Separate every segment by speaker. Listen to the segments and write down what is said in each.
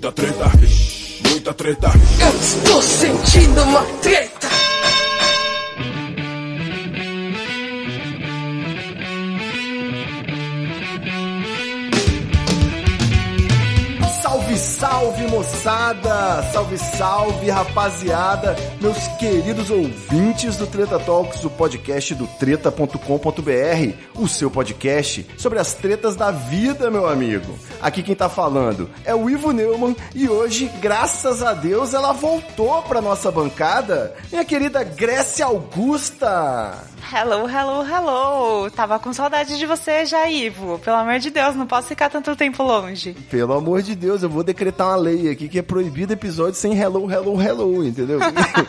Speaker 1: Muita treta, muita treta.
Speaker 2: Eu estou sentindo uma treta.
Speaker 3: Salve, moçada! Salve, salve rapaziada! Meus queridos ouvintes do Treta Talks, o podcast do treta.com.br, o seu podcast sobre as tretas da vida, meu amigo. Aqui quem tá falando é o Ivo Neumann e hoje, graças a Deus, ela voltou pra nossa bancada, minha querida Grécia Augusta.
Speaker 4: Hello, hello, hello. Tava com saudade de você já, Ivo. Pelo amor de Deus, não posso ficar tanto tempo longe.
Speaker 3: Pelo amor de Deus, eu vou decretar uma lei aqui que é proibido episódio sem hello, hello, hello, entendeu?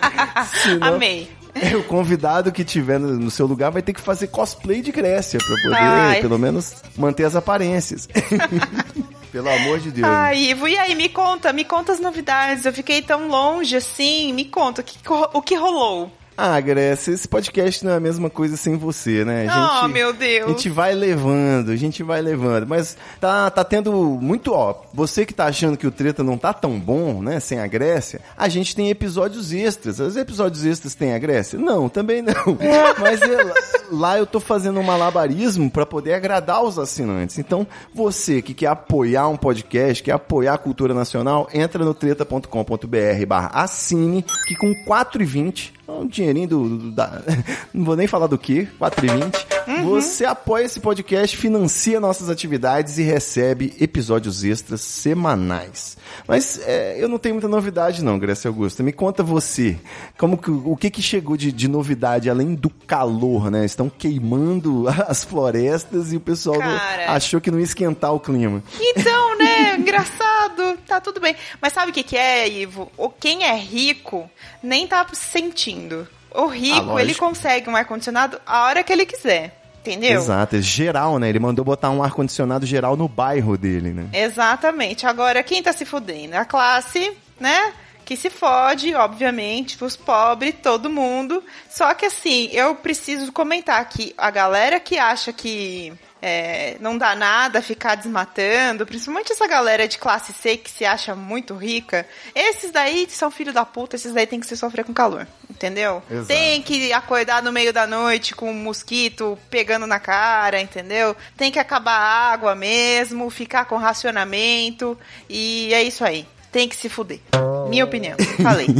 Speaker 3: Senão-
Speaker 4: Amei.
Speaker 3: É, o convidado que tiver no, no seu lugar vai ter que fazer cosplay de Grécia pra poder,
Speaker 4: Ai.
Speaker 3: pelo menos, manter as aparências. Pelo amor de Deus.
Speaker 4: Ai, Ivo, e aí, me conta, me conta as novidades. Eu fiquei tão longe assim. Me conta, o que, o que rolou?
Speaker 3: Ah, Grécia, esse podcast não é a mesma coisa sem você, né? A
Speaker 4: Oh, meu Deus.
Speaker 3: A gente vai levando, a gente vai levando. Mas tá, tá tendo muito, ó. Você que tá achando que o treta não tá tão bom, né? Sem a Grécia, a gente tem episódios extras. Os episódios extras têm a Grécia? Não, também não. Mas é, lá- eu tô fazendo um malabarismo pra poder agradar os assinantes. Então, você que quer apoiar um podcast, quer apoiar a cultura nacional, entra no treta.com.br barra assine, que com 4,20 um dinheirinho do, do- da, não vou nem falar do que, 4,20. Você apoia esse podcast, financia nossas atividades e recebe episódios extras semanais. Mas é, eu não tenho muita novidade não, Grécia Augusta. Me conta você, como que, o que que chegou de, de novidade além do calor, né? Estão queimando as florestas e o pessoal
Speaker 4: Cara.
Speaker 3: achou que não ia esquentar o clima.
Speaker 4: Então, né? Engraçado. Tá tudo bem. Mas sabe o que, que é, Ivo? O quem é rico nem tá sentindo. O
Speaker 3: Ah,
Speaker 4: rico,
Speaker 3: lógico.
Speaker 4: ele consegue um ar-condicionado a hora que ele quiser. Entendeu?
Speaker 3: Exato, é geral, né? Ele mandou botar um ar-condicionado geral no bairro dele, né?
Speaker 4: Exatamente. Agora, quem tá se fudendo? A classe, né? Que se fode, obviamente, os pobres, todo mundo. Só que assim, eu preciso comentar que a galera que acha que é, não dá nada ficar desmatando, principalmente essa galera de classe C que se acha muito rica, esses daí são filho da puta, esses daí tem que se sofrer com calor, entendeu?
Speaker 3: Exato.
Speaker 4: Tem que acordar no meio da noite com um mosquito pegando na cara, entendeu? Tem que acabar a água mesmo, ficar com racionamento e é isso aí. Tem que se fuder. Minha opinião. Falei.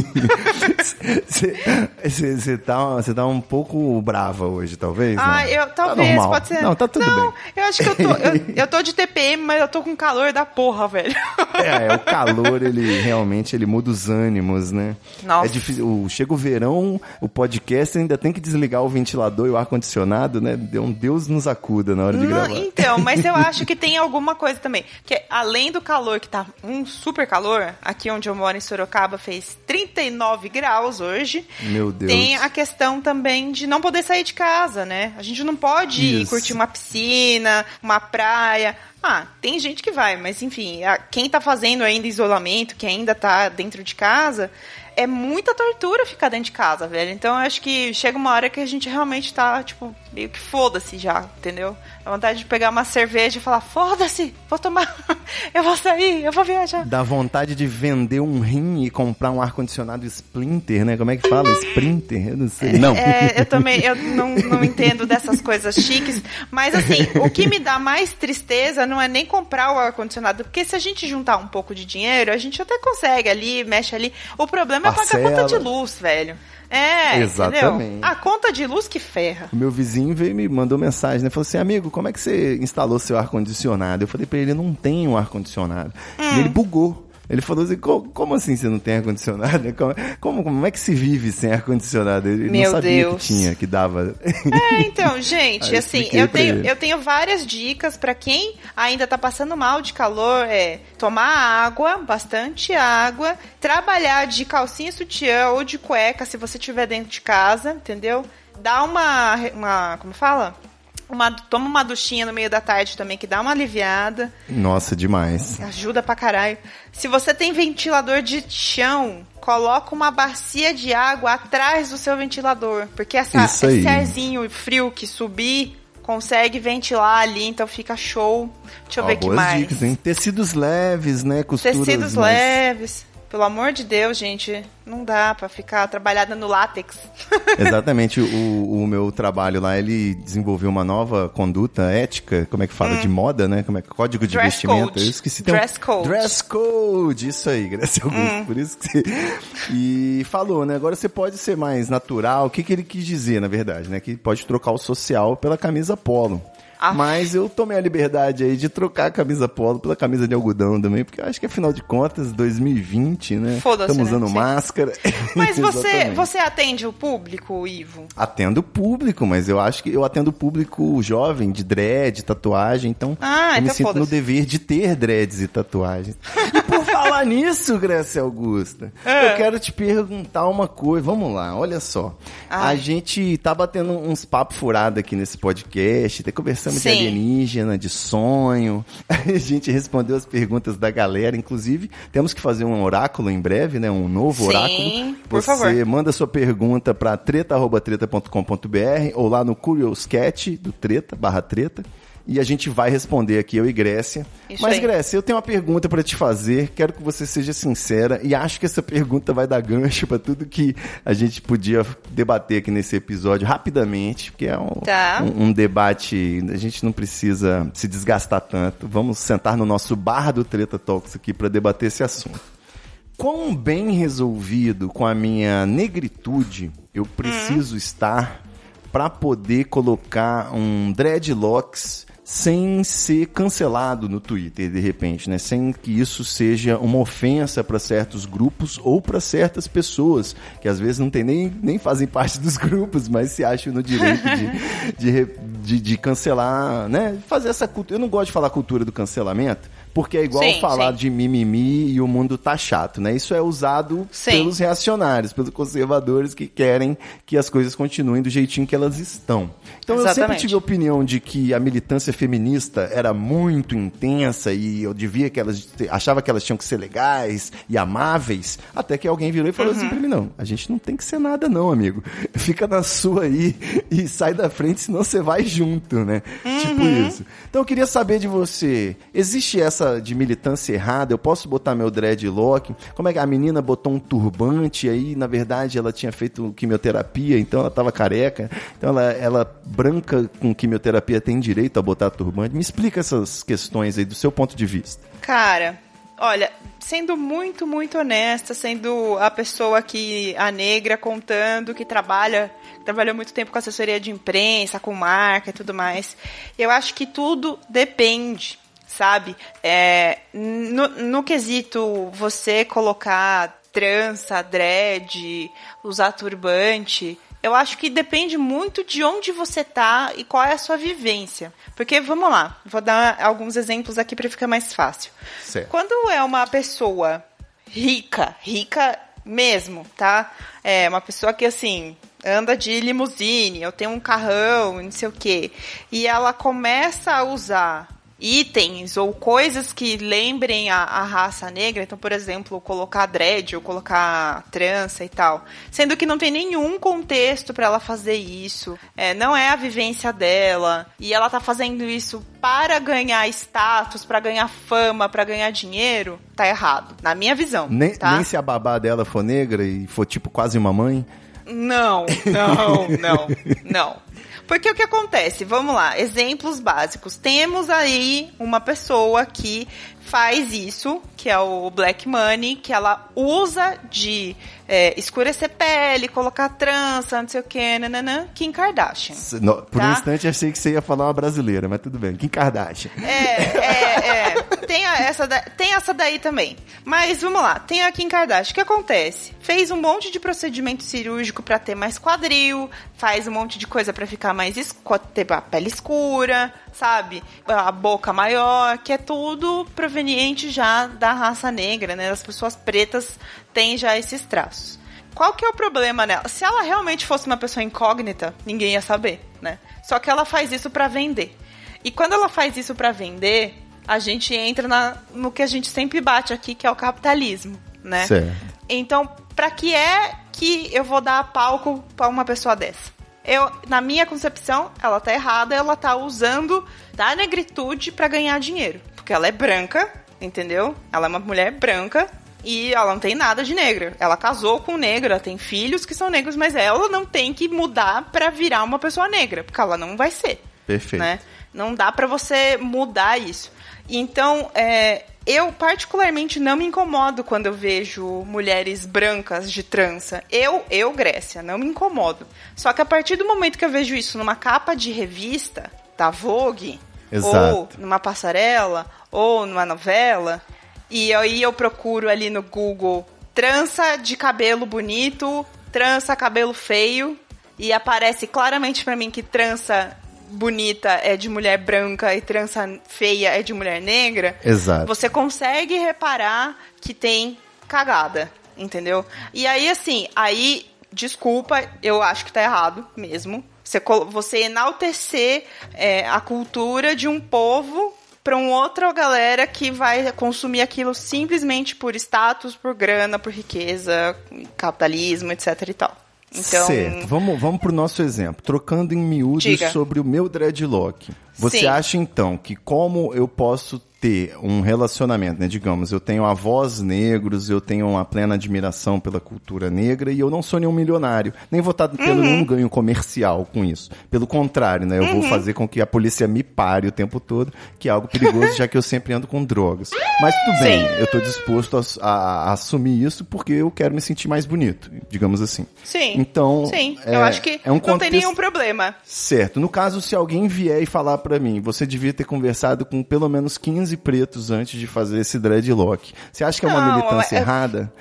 Speaker 3: Você tá, tá um pouco brava hoje, talvez?
Speaker 4: Ah,
Speaker 3: não?
Speaker 4: eu
Speaker 3: Tá
Speaker 4: talvez,
Speaker 3: normal.
Speaker 4: pode ser.
Speaker 3: Não, tá tudo
Speaker 4: Não,
Speaker 3: bem.
Speaker 4: eu acho que eu tô. Eu, eu tô de TPM, mas eu tô com calor da porra, velho.
Speaker 3: É, é, o calor, ele realmente ele muda os ânimos, né?
Speaker 4: Nossa.
Speaker 3: É difícil. O, chega o verão, o podcast ainda tem que desligar o ventilador e o ar-condicionado, né? Um Deus nos acuda na hora de
Speaker 4: Não,
Speaker 3: gravar.
Speaker 4: então, mas eu acho que tem alguma coisa também. Que além do calor, que tá um super calor, aqui onde eu moro em Sorocaba fez 39 graus hoje.
Speaker 3: Meu Deus.
Speaker 4: Tem a questão também de não poder sair de casa, né? A gente não pode ir
Speaker 3: Isso.
Speaker 4: curtir uma piscina, uma praia. Ah, tem gente que vai, mas enfim, quem tá fazendo ainda isolamento, que ainda tá dentro de casa, é muita tortura ficar dentro de casa, velho. Então eu acho que chega uma hora que a gente realmente tá, tipo, meio que foda-se já, entendeu? A vontade de pegar uma cerveja e falar, foda-se, vou tomar, eu vou sair, eu vou viajar.
Speaker 3: Dá vontade de vender um rim e comprar um ar-condicionado Splinter, né? Como é que fala? Sprinter? Eu não sei. Não.
Speaker 4: É, eu também eu não, não entendo dessas coisas chiques. Mas assim, o que me dá mais tristeza não é nem comprar o ar-condicionado. Porque se a gente juntar um pouco de dinheiro, a gente até consegue ali, mexe ali. O problema é pagar a
Speaker 3: Parcela.
Speaker 4: conta de luz, velho. É,
Speaker 3: Exatamente.
Speaker 4: entendeu? A conta de luz que ferra.
Speaker 3: O meu vizinho veio e me mandou mensagem, né? Falou assim, amigo, como é que você instalou seu ar-condicionado? Eu falei pra ele, não tem um ar-condicionado.
Speaker 4: Hum.
Speaker 3: E ele bugou. Ele falou assim, "Co- como assim você não tem ar-condicionado? Como, como, como é que se vive sem ar-condicionado? Ele
Speaker 4: Meu
Speaker 3: não sabia
Speaker 4: Deus.
Speaker 3: que tinha, que dava.
Speaker 4: É, então, gente, assim, eu tenho,
Speaker 3: ele.
Speaker 4: eu tenho várias dicas pra quem ainda tá passando mal de calor, é tomar água, bastante água, trabalhar de calcinha sutiã ou de cueca se você estiver dentro de casa, entendeu? Dá uma, uma como fala? Uma, toma uma duchinha no meio da tarde também, que dá uma aliviada.
Speaker 3: Nossa, demais.
Speaker 4: Ajuda pra caralho. Se você tem ventilador de chão, coloca uma bacia de água atrás do seu ventilador. Porque essa, esse arzinho frio que subir consegue ventilar ali, então fica show. Deixa eu
Speaker 3: Ó,
Speaker 4: ver que
Speaker 3: boas
Speaker 4: mais.
Speaker 3: dicas, hein? Tecidos leves, né? Costuras
Speaker 4: Tecidos
Speaker 3: mais-
Speaker 4: leves. Pelo amor de Deus, gente, não dá pra ficar trabalhada no látex.
Speaker 3: Exatamente, o, o meu trabalho lá, ele desenvolveu uma nova conduta ética, como é que fala, de moda, né? Como é que código de
Speaker 4: Hum. Dress
Speaker 3: vestimento.
Speaker 4: code.
Speaker 3: Eu esqueci. tem um-
Speaker 4: Dress code. Hum.
Speaker 3: Dress code, isso aí, Graça Augusto, por isso que você... E falou, né? Agora você pode ser mais natural. O que, que ele quis dizer, na verdade, né? Que pode trocar o social pela camisa polo.
Speaker 4: Ah.
Speaker 3: Mas eu tomei a liberdade aí de trocar a camisa polo pela camisa de algodão também, porque eu acho que afinal de contas, 2020, né?
Speaker 4: Foda-se,
Speaker 3: Estamos
Speaker 4: né?
Speaker 3: usando
Speaker 4: Sim.
Speaker 3: máscara.
Speaker 4: Mas você, você atende o público, Ivo?
Speaker 3: Atendo público, mas eu acho que eu atendo público jovem, de dread, tatuagem, então
Speaker 4: Ah,
Speaker 3: eu me
Speaker 4: então
Speaker 3: sinto no dever de ter dreads e tatuagens. E por falar nisso, Graça Augusta,
Speaker 4: É.
Speaker 3: eu quero te perguntar uma coisa. Vamos lá, olha só.
Speaker 4: Ai.
Speaker 3: A gente tá batendo uns papos furados aqui nesse podcast, até conversamos de
Speaker 4: Sim.
Speaker 3: alienígena, de sonho. A gente respondeu as perguntas da galera, inclusive temos que fazer um oráculo em breve, né? Um novo
Speaker 4: Sim,
Speaker 3: oráculo.
Speaker 4: por
Speaker 3: Você
Speaker 4: favor.
Speaker 3: manda sua pergunta para treta@treta.com.br ou lá no Curious Cat do Treta barra Treta e a gente vai responder aqui eu e Grécia.
Speaker 4: Isso
Speaker 3: Mas
Speaker 4: aí.
Speaker 3: Grécia, eu tenho uma pergunta para te fazer. Quero que você seja sincera e acho que essa pergunta vai dar gancho para tudo que a gente podia debater aqui nesse episódio rapidamente, porque é um,
Speaker 4: Tá.
Speaker 3: um, um debate. A gente não precisa se desgastar tanto. Vamos sentar no nosso bar do Treta Talks aqui para debater esse assunto quão bem resolvido com a minha negritude eu preciso estar para poder colocar um dreadlocks sem ser cancelado no Twitter de repente, né? Sem que isso seja uma ofensa para certos grupos ou para certas pessoas que às vezes não tem nem, nem fazem parte dos grupos, mas se acham no direito de, de, de, de cancelar, né? Fazer essa cultura. Eu não gosto de falar cultura do cancelamento, porque é igual
Speaker 4: Sim,
Speaker 3: falar
Speaker 4: sim.
Speaker 3: de mimimi e o mundo tá chato, né? Isso é usado
Speaker 4: Sim.
Speaker 3: pelos reacionários, pelos conservadores que querem que as coisas continuem do jeitinho que elas estão. Então eu sempre
Speaker 4: Exatamente.
Speaker 3: tive a opinião de que a militância feminista era muito intensa e eu devia que elas achava que elas tinham que ser legais e amáveis, até que alguém virou e falou
Speaker 4: Uhum.
Speaker 3: assim pra mim, não, a gente não tem que ser nada não, amigo. Fica na sua aí e sai da frente, senão você vai junto, né? Tipo
Speaker 4: Uhum.
Speaker 3: isso. Então eu queria saber de você, existe essa de militância errada? Eu posso botar meu dreadlock? Como é que a menina botou um turbante aí, na verdade, ela tinha feito quimioterapia, então ela tava careca. Então ela, ela branca com quimioterapia tem direito a botar turbante? Me explica essas questões aí do seu ponto de vista.
Speaker 4: Cara, olha, sendo muito, muito honesta, sendo a pessoa que a negra contando que trabalha, trabalhou muito tempo com assessoria de imprensa, com marca e tudo mais, eu acho que tudo depende. Sabe? É, no, no quesito você colocar trança, dread, usar turbante, eu acho que depende muito de onde você tá e qual é a sua vivência. Porque, vamos lá, vou dar alguns exemplos aqui para ficar mais fácil.
Speaker 3: Certo.
Speaker 4: Quando é uma pessoa rica, rica mesmo, tá? É uma pessoa que, assim, anda de limusine, eu tenho um carrão, não sei o quê, e ela começa a usar itens ou coisas que lembrem a, a raça negra, então, por exemplo, colocar dread ou colocar trança e tal, sendo que não tem nenhum contexto para ela fazer isso, é, não é a vivência dela, e ela tá fazendo isso para ganhar status, para ganhar fama, para ganhar dinheiro, tá errado, na minha visão.
Speaker 3: Nem,
Speaker 4: tá?
Speaker 3: nem se a babá dela for negra e for tipo quase uma mãe.
Speaker 4: Não, não, não, não. Porque o que acontece? Vamos lá, exemplos básicos. Temos aí uma pessoa que faz isso, que é o Black Money, que ela usa de é, escurecer pele, colocar trança, não sei o que, nananã, Kim Kardashian.
Speaker 3: Por um
Speaker 4: Tá.
Speaker 3: instante achei que você ia falar uma brasileira, mas tudo bem. Kim Kardashian.
Speaker 4: É, é, é. Essa, da- tem essa daí também. Mas vamos lá, tem a Kim Kardashian. O que acontece? Fez um monte de procedimento cirúrgico pra ter mais quadril, faz um monte de coisa pra ficar mais esco ter a pele escura, sabe? A boca maior, que é tudo proveniente já da raça negra, né? As pessoas pretas têm já esses traços. Qual que é o problema nela? Se ela realmente fosse uma pessoa incógnita, ninguém ia saber, né? Só que ela faz isso pra vender. E quando ela faz isso pra vender, a gente entra na- no que a gente sempre bate aqui, que é o capitalismo, né?
Speaker 3: Certo.
Speaker 4: Então, pra que é que eu vou dar palco pra uma pessoa dessa? eu, na minha concepção, ela tá errada, ela tá usando da negritude para ganhar dinheiro. Porque ela é branca, entendeu? Ela é uma mulher branca e ela não tem nada de negra. Ela casou com um negro, ela tem filhos que são negros, mas ela não tem que mudar para virar uma pessoa negra, porque ela não vai ser.
Speaker 3: Perfeito.
Speaker 4: Né? Não dá para você mudar isso. Então, é, eu particularmente não me incomodo quando eu vejo mulheres brancas de trança. Eu, eu, Grécia, não me incomodo. Só que a partir do momento que eu vejo isso numa capa de revista da Vogue,
Speaker 3: Exato.
Speaker 4: ou numa passarela, ou numa novela, e aí eu procuro ali no Google trança de cabelo bonito, trança cabelo feio, e aparece claramente para mim que trança bonita é de mulher branca e trança feia é de mulher negra,
Speaker 3: Exato.
Speaker 4: você consegue reparar que tem cagada, entendeu? E aí, assim, aí, desculpa, eu acho que tá errado mesmo. Você, você enaltecer é, a cultura de um povo para uma outra galera que vai consumir aquilo simplesmente por status, por grana, por riqueza, capitalismo, etc e tal. Então,
Speaker 3: Certo, vamos, vamos pro nosso exemplo. Trocando em miúdos
Speaker 4: Diga.
Speaker 3: sobre o meu dreadlock. Você
Speaker 4: Sim.
Speaker 3: acha então que como eu posso ter um relacionamento, né? Digamos, eu tenho avós negros, eu tenho uma plena admiração pela cultura negra e eu não sou nenhum milionário. Nem vou estar tendo
Speaker 4: Uhum.
Speaker 3: nenhum ganho comercial com isso. Pelo contrário, né? Eu
Speaker 4: Uhum.
Speaker 3: vou fazer com que a polícia me pare o tempo todo, que é algo perigoso, já que eu sempre ando com drogas. Mas tudo bem,
Speaker 4: Sim.
Speaker 3: eu tô disposto a, a- a assumir isso porque eu quero me sentir mais bonito, digamos assim.
Speaker 4: sim.
Speaker 3: Então,
Speaker 4: sim,
Speaker 3: é-
Speaker 4: eu acho que
Speaker 3: é um
Speaker 4: não tem
Speaker 3: contexto-
Speaker 4: nenhum problema.
Speaker 3: Certo. No caso, se alguém vier e falar pra mim, você devia ter conversado com pelo menos 15 pretos antes de fazer esse dreadlock. Você acha que é uma
Speaker 4: Não,
Speaker 3: militância
Speaker 4: é-
Speaker 3: errada?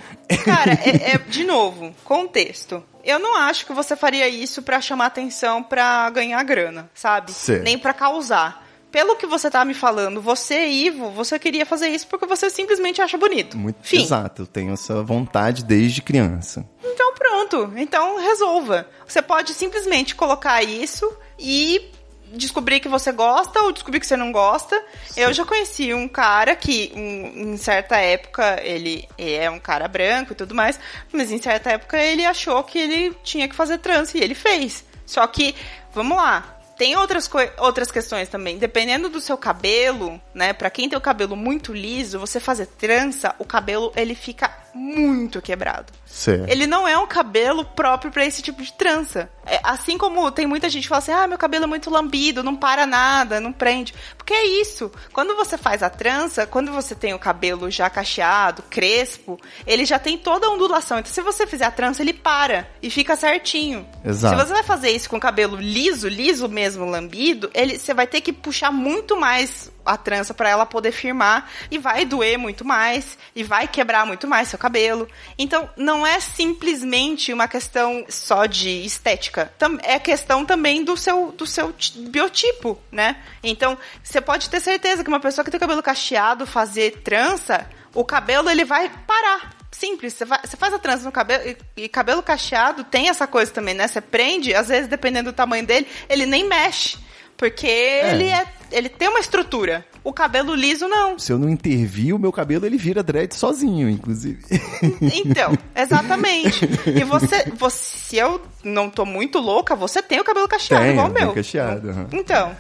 Speaker 4: Cara, é, é- de novo, contexto. Eu não acho que você faria isso pra chamar atenção pra ganhar grana, sabe?
Speaker 3: Certo.
Speaker 4: Nem pra causar. Pelo que você tá me falando, você, Ivo, você queria fazer isso porque você simplesmente acha bonito.
Speaker 3: Muito
Speaker 4: Fim.
Speaker 3: exato. Eu tenho essa vontade desde criança.
Speaker 4: Então pronto. Então resolva. Você pode simplesmente colocar isso e descobrir que você gosta ou descobrir que você não gosta. Eu já conheci um cara que, em, em certa época, ele é um cara branco e tudo mais, mas em certa época ele achou que ele tinha que fazer trans e ele fez. Só que, vamos lá. Tem outras, outras questões também. Dependendo do seu cabelo, né? Pra quem tem o cabelo muito liso, você fazer trança, o cabelo ele fica muito quebrado.
Speaker 3: Certo.
Speaker 4: Ele não é um cabelo próprio pra esse tipo de trança. É, assim como tem muita gente que fala assim: ah, meu cabelo é muito lambido, não para nada, não prende. Porque é isso. Quando você faz a trança, quando você tem o cabelo já cacheado, crespo, ele já tem toda a ondulação. Então, se você fizer a trança, ele para e fica certinho.
Speaker 3: Exato.
Speaker 4: Se você vai fazer isso com o cabelo liso, liso mesmo, lambido, ele, você vai ter que puxar muito mais a trança para ela poder firmar e vai doer muito mais e vai quebrar muito mais seu cabelo. Então, não é simplesmente uma questão só de estética. É questão também do seu, do seu ti- biotipo, né? Então, você pode ter certeza que uma pessoa que tem cabelo cacheado fazer trança, o cabelo ele vai parar. Simples, você faz a trança no cabelo e, e cabelo cacheado tem essa coisa também, né? Você prende, às vezes, dependendo do tamanho dele, ele nem mexe. Porque ele é. Ele tem uma estrutura. O cabelo liso, não.
Speaker 3: Se eu não intervir, o meu cabelo ele vira dread sozinho, inclusive.
Speaker 4: Então, exatamente. E você, você. Se eu não tô muito louca, você tem o cabelo cacheado,
Speaker 3: Tenho,
Speaker 4: igual o meu.
Speaker 3: cacheado, aham.
Speaker 4: Então.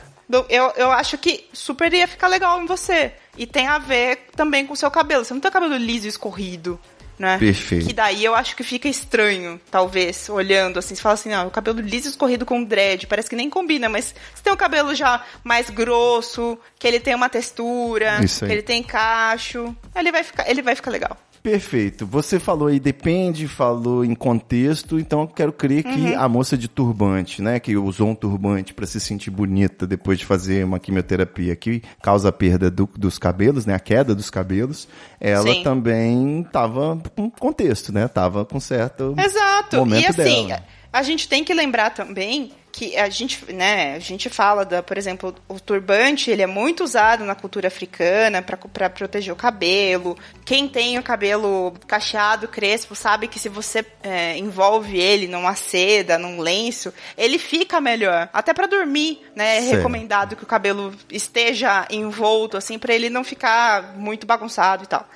Speaker 4: Eu, eu acho que super ia ficar legal em você. E tem a ver também com o seu cabelo. Você não tem o cabelo liso e escorrido, né?
Speaker 3: Perfeito.
Speaker 4: Que daí eu acho que fica estranho, talvez, olhando assim. Você fala assim, não, o cabelo liso escorrido com dread, parece que nem combina, mas você tem um cabelo já mais grosso, que ele tem uma textura, que ele tem cacho, ele vai ficar, ele vai ficar legal.
Speaker 3: Perfeito. Você falou aí depende, falou em contexto, então eu quero crer
Speaker 4: Uhum.
Speaker 3: que a moça de turbante, né, que usou um turbante para se sentir bonita depois de fazer uma quimioterapia que causa a perda do- dos cabelos, né, a queda dos cabelos, ela
Speaker 4: Sim.
Speaker 3: também tava com contexto, né, tava com certo
Speaker 4: Exato.
Speaker 3: momento
Speaker 4: e assim,
Speaker 3: dela.
Speaker 4: a gente tem que lembrar também que a gente, né, a gente fala da, por exemplo, o turbante, ele é muito usado na cultura africana para proteger o cabelo. Quem tem o cabelo cacheado, crespo, sabe que se você é, envolve ele numa seda, num lenço, ele fica melhor. Até para dormir, né, é
Speaker 3: Certo.
Speaker 4: recomendado que o cabelo esteja envolto assim para ele não ficar muito bagunçado e tal.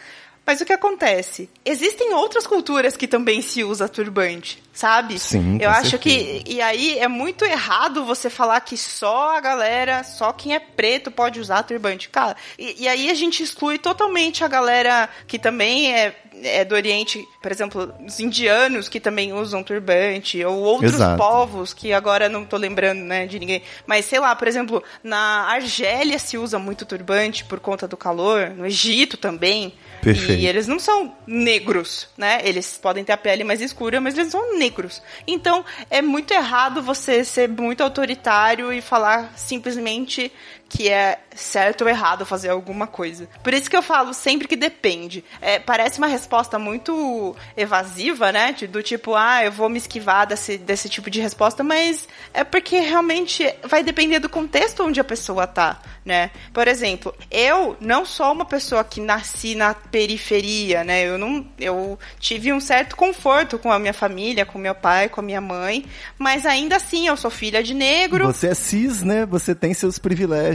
Speaker 4: Mas o que acontece? Existem outras culturas que também se usa turbante, sabe?
Speaker 3: Sim,
Speaker 4: Eu acho que.
Speaker 3: certeza.
Speaker 4: E aí é muito errado você falar que só a galera, só quem é preto pode usar turbante. Cara, e, e aí a gente exclui totalmente a galera que também é, é do Oriente, por exemplo, os indianos que também usam turbante, ou outros
Speaker 3: Exato.
Speaker 4: povos que agora não tô lembrando, né, de ninguém. Mas sei lá, por exemplo, na Argélia se usa muito turbante por conta do calor, no Egito também.
Speaker 3: Perfeito.
Speaker 4: E eles não são negros, né? Eles podem ter a pele mais escura, mas eles são negros. Então, é muito errado você ser muito autoritário e falar simplesmente que é certo ou errado fazer alguma coisa. Por isso que eu falo sempre que depende. É, parece uma resposta muito evasiva, né? Do tipo, ah, eu vou me esquivar desse, desse tipo de resposta, mas é porque realmente vai depender do contexto onde a pessoa tá, né? Por exemplo, eu não sou uma pessoa que nasci na periferia, né? Eu não, eu tive um certo conforto com a minha família, com meu pai, com a minha mãe, mas ainda assim eu sou filha de negro.
Speaker 3: Você é cis, né? Você tem seus privilégios.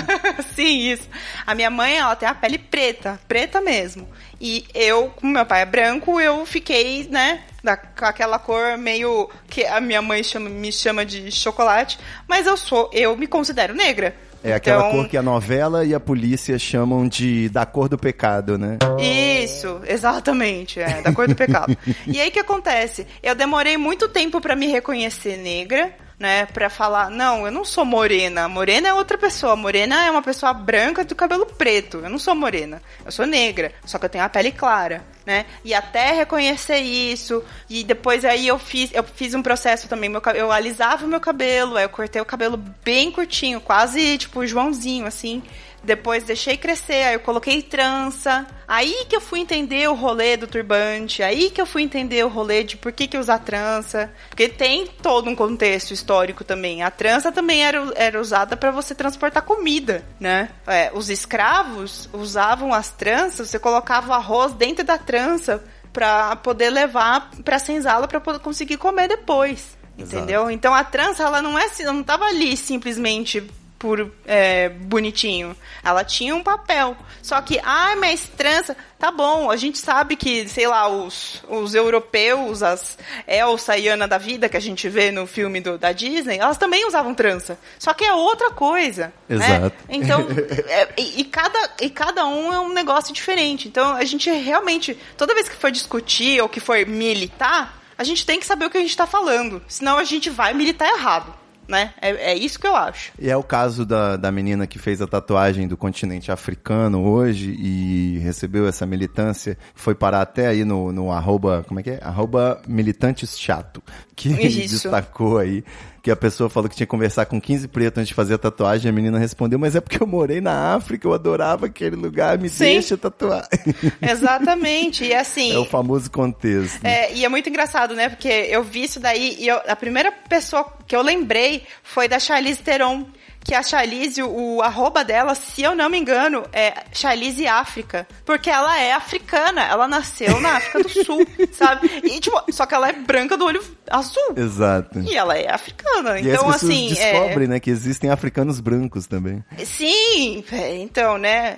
Speaker 4: Sim, isso. A minha mãe, ela tem a pele preta, preta mesmo. E eu, como meu pai é branco, eu fiquei, né, da, com aquela cor meio que a minha mãe chama, me chama de chocolate, mas eu sou, eu me considero negra.
Speaker 3: É aquela
Speaker 4: Então,
Speaker 3: cor que a novela e a polícia chamam de da cor do pecado, né?
Speaker 4: Isso, exatamente, é, da cor do pecado. e aí o que acontece? Eu demorei muito tempo pra me reconhecer negra, né, Pra falar, não, eu não sou morena, morena é outra pessoa, morena é uma pessoa branca do cabelo preto, eu não sou morena, eu sou negra, só que eu tenho a pele clara, né? E até reconhecer isso, e depois aí eu fiz, eu fiz um processo também, meu, eu alisava o meu cabelo, aí eu cortei o cabelo bem curtinho, quase tipo Joãozinho, assim, depois deixei crescer, aí eu coloquei trança. Aí que eu fui entender o rolê do turbante. Aí que eu fui entender o rolê de por que, que usar trança. Porque tem todo um contexto histórico também. A trança também era, era usada para você transportar comida, né? É, os escravos usavam as tranças, você colocava o arroz dentro da trança para poder levar pra senzala para conseguir comer depois.
Speaker 3: Exato.
Speaker 4: Entendeu? Então a trança, ela não é não tava ali simplesmente por é, bonitinho. Ela tinha um papel. Só que, ai, mas trança, tá bom, a gente sabe que, sei lá, os, os europeus, as Elsa e Ana da vida que a gente vê no filme do, da Disney, elas também usavam trança. Só que é outra coisa. Né?
Speaker 3: Exato.
Speaker 4: Então, é, e, e cada, e cada um é um negócio diferente. Então, a gente realmente, toda vez que for discutir ou que for militar, a gente tem que saber o que a gente tá falando. Senão a gente vai militar errado. Né? É, é isso que eu acho.
Speaker 3: E é o caso da, da menina que fez a tatuagem do continente africano hoje e recebeu essa militância, foi parar até aí no, no arroba, como é que é? Arroba militantes chato, que
Speaker 4: Isso.
Speaker 3: destacou aí que a pessoa falou que tinha que conversar com 15 pretos antes de fazer a tatuagem, a menina respondeu, mas é porque eu morei na África, eu adorava aquele lugar, me
Speaker 4: Sim.
Speaker 3: deixa tatuar.
Speaker 4: Exatamente. E assim.
Speaker 3: É o famoso contexto.
Speaker 4: É, e é muito engraçado, né? Porque eu vi isso daí e eu- a primeira pessoa que eu lembrei foi da Charlize Theron. Que a Charlize, o, o arroba dela, se eu não me engano, é Charlize África. Porque ela é africana. Ela nasceu na África do Sul, sabe? E, tipo, só que ela é branca do olho azul.
Speaker 3: Exato.
Speaker 4: E ela é africana.
Speaker 3: E
Speaker 4: então,
Speaker 3: as
Speaker 4: assim. é-
Speaker 3: descobrem, né, que existem africanos brancos também.
Speaker 4: Sim, é, então, né?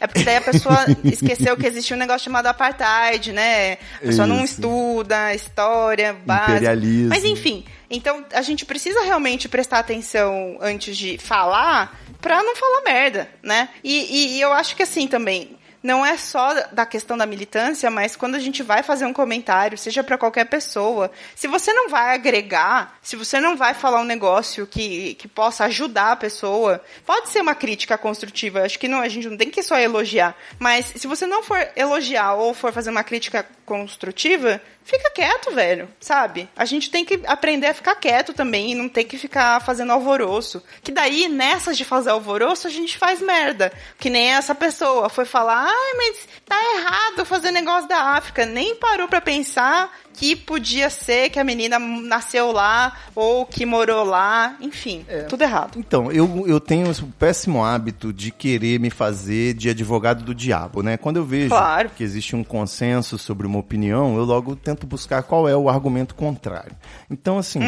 Speaker 4: É porque daí a pessoa esqueceu que existe um negócio chamado apartheid, né? A pessoa não
Speaker 3: Isso.
Speaker 4: estuda história básica.
Speaker 3: Imperialismo.
Speaker 4: Mas enfim, então a gente precisa realmente prestar atenção antes de falar pra não falar merda, né? E, e- e eu acho que assim também. Não é só da questão da militância, mas quando a gente vai fazer um comentário, seja pra qualquer pessoa, se você não vai agregar, se você não vai falar um negócio que, que possa ajudar a pessoa, pode ser uma crítica construtiva. Acho que não, a gente não tem que só elogiar. Mas se você não for elogiar ou for fazer uma crítica construtiva, fica quieto, velho, sabe? A gente tem que aprender a ficar quieto também e não tem que ficar fazendo alvoroço. Que daí, nessas de fazer alvoroço, a gente faz merda. Que nem essa pessoa foi falar, ai, mas tá errado fazer negócio da África. Nem parou pra pensar que podia ser que a menina nasceu lá ou que morou lá, enfim,
Speaker 3: É.
Speaker 4: tudo errado.
Speaker 3: Então, eu, eu tenho esse péssimo hábito de querer me fazer de advogado do diabo, né? Quando eu vejo
Speaker 4: Claro.
Speaker 3: que existe um consenso sobre uma opinião, eu logo tento buscar qual é o argumento contrário. Então, assim,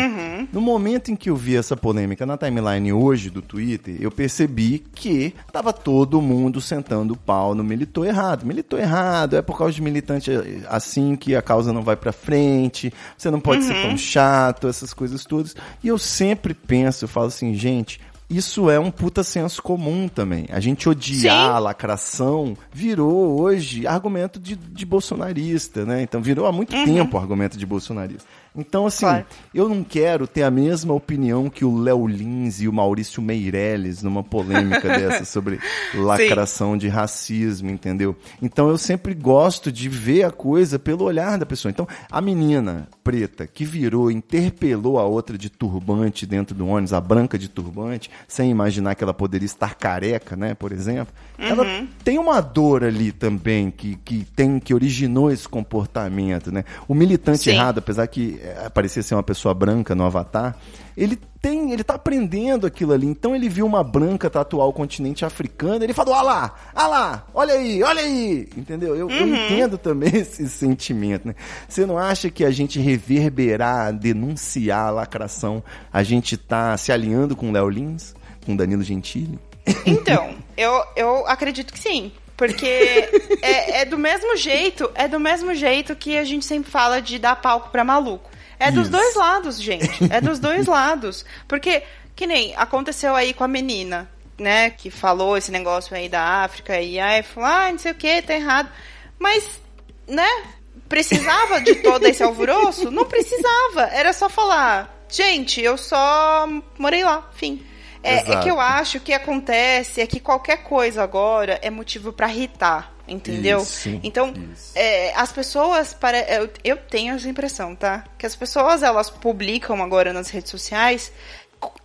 Speaker 3: no momento em que eu vi essa polêmica na timeline hoje do Twitter, eu percebi que tava todo mundo sentando o pau no militou errado. Militou errado, é por causa de militante assim que a causa não vai pra frente, você não pode ser tão chato, essas coisas todas. E eu sempre penso, eu falo assim, gente, isso é um puta senso comum também. A gente odiar
Speaker 4: Sim.
Speaker 3: a lacração virou hoje argumento de, de bolsonarista, né? Então virou há muito tempo argumento de bolsonarista. Então, assim,
Speaker 4: Claro.
Speaker 3: eu não quero ter a mesma opinião que o Léo Lins e o Maurício Meirelles numa polêmica dessa sobre lacração de racismo, entendeu? Então eu sempre gosto de ver a coisa pelo olhar da pessoa. Então, a menina preta que virou, interpelou a outra de turbante dentro do ônibus, a branca de turbante, sem imaginar que ela poderia estar careca, né, por exemplo, ela tem uma dor ali também que, que tem que originou esse comportamento, né? O militante
Speaker 4: Sim.
Speaker 3: errado, apesar que parecia ser uma pessoa branca no Avatar, ele tem, ele tá aprendendo aquilo ali. Então ele viu uma branca tatuar o continente africano, ele falou: "Ah lá, ah lá, olha aí, olha aí". Entendeu? Eu, eu entendo também esse sentimento, né? Você não acha que a gente reverberar, denunciar a lacração, a gente tá se alinhando com o Léo Lins, com o Danilo Gentili?
Speaker 4: Então, eu, eu acredito que sim. Porque é, é do mesmo jeito, é do mesmo jeito que a gente sempre fala de dar palco pra maluco. É dos
Speaker 3: Isso.
Speaker 4: dois lados, gente. É dos dois lados. Porque, que nem aconteceu aí com a menina, né? Que falou esse negócio aí da África e aí falou, ah, não sei o que, tá errado. Mas, né? Precisava de todo esse alvoroço? Não precisava. Era só falar, gente, eu só morei lá, fim. É, é que eu acho que acontece é que qualquer coisa agora é motivo pra irritar, entendeu?
Speaker 3: Isso,
Speaker 4: então,
Speaker 3: isso.
Speaker 4: é, as pessoas para eu, eu tenho essa impressão, tá? Que as pessoas elas publicam agora nas redes sociais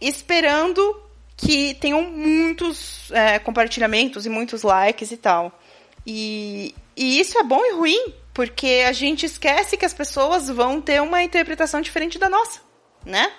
Speaker 4: esperando que tenham muitos é, compartilhamentos e muitos likes e tal. E, e isso é bom e ruim, porque a gente esquece que as pessoas vão ter uma interpretação diferente da nossa, né?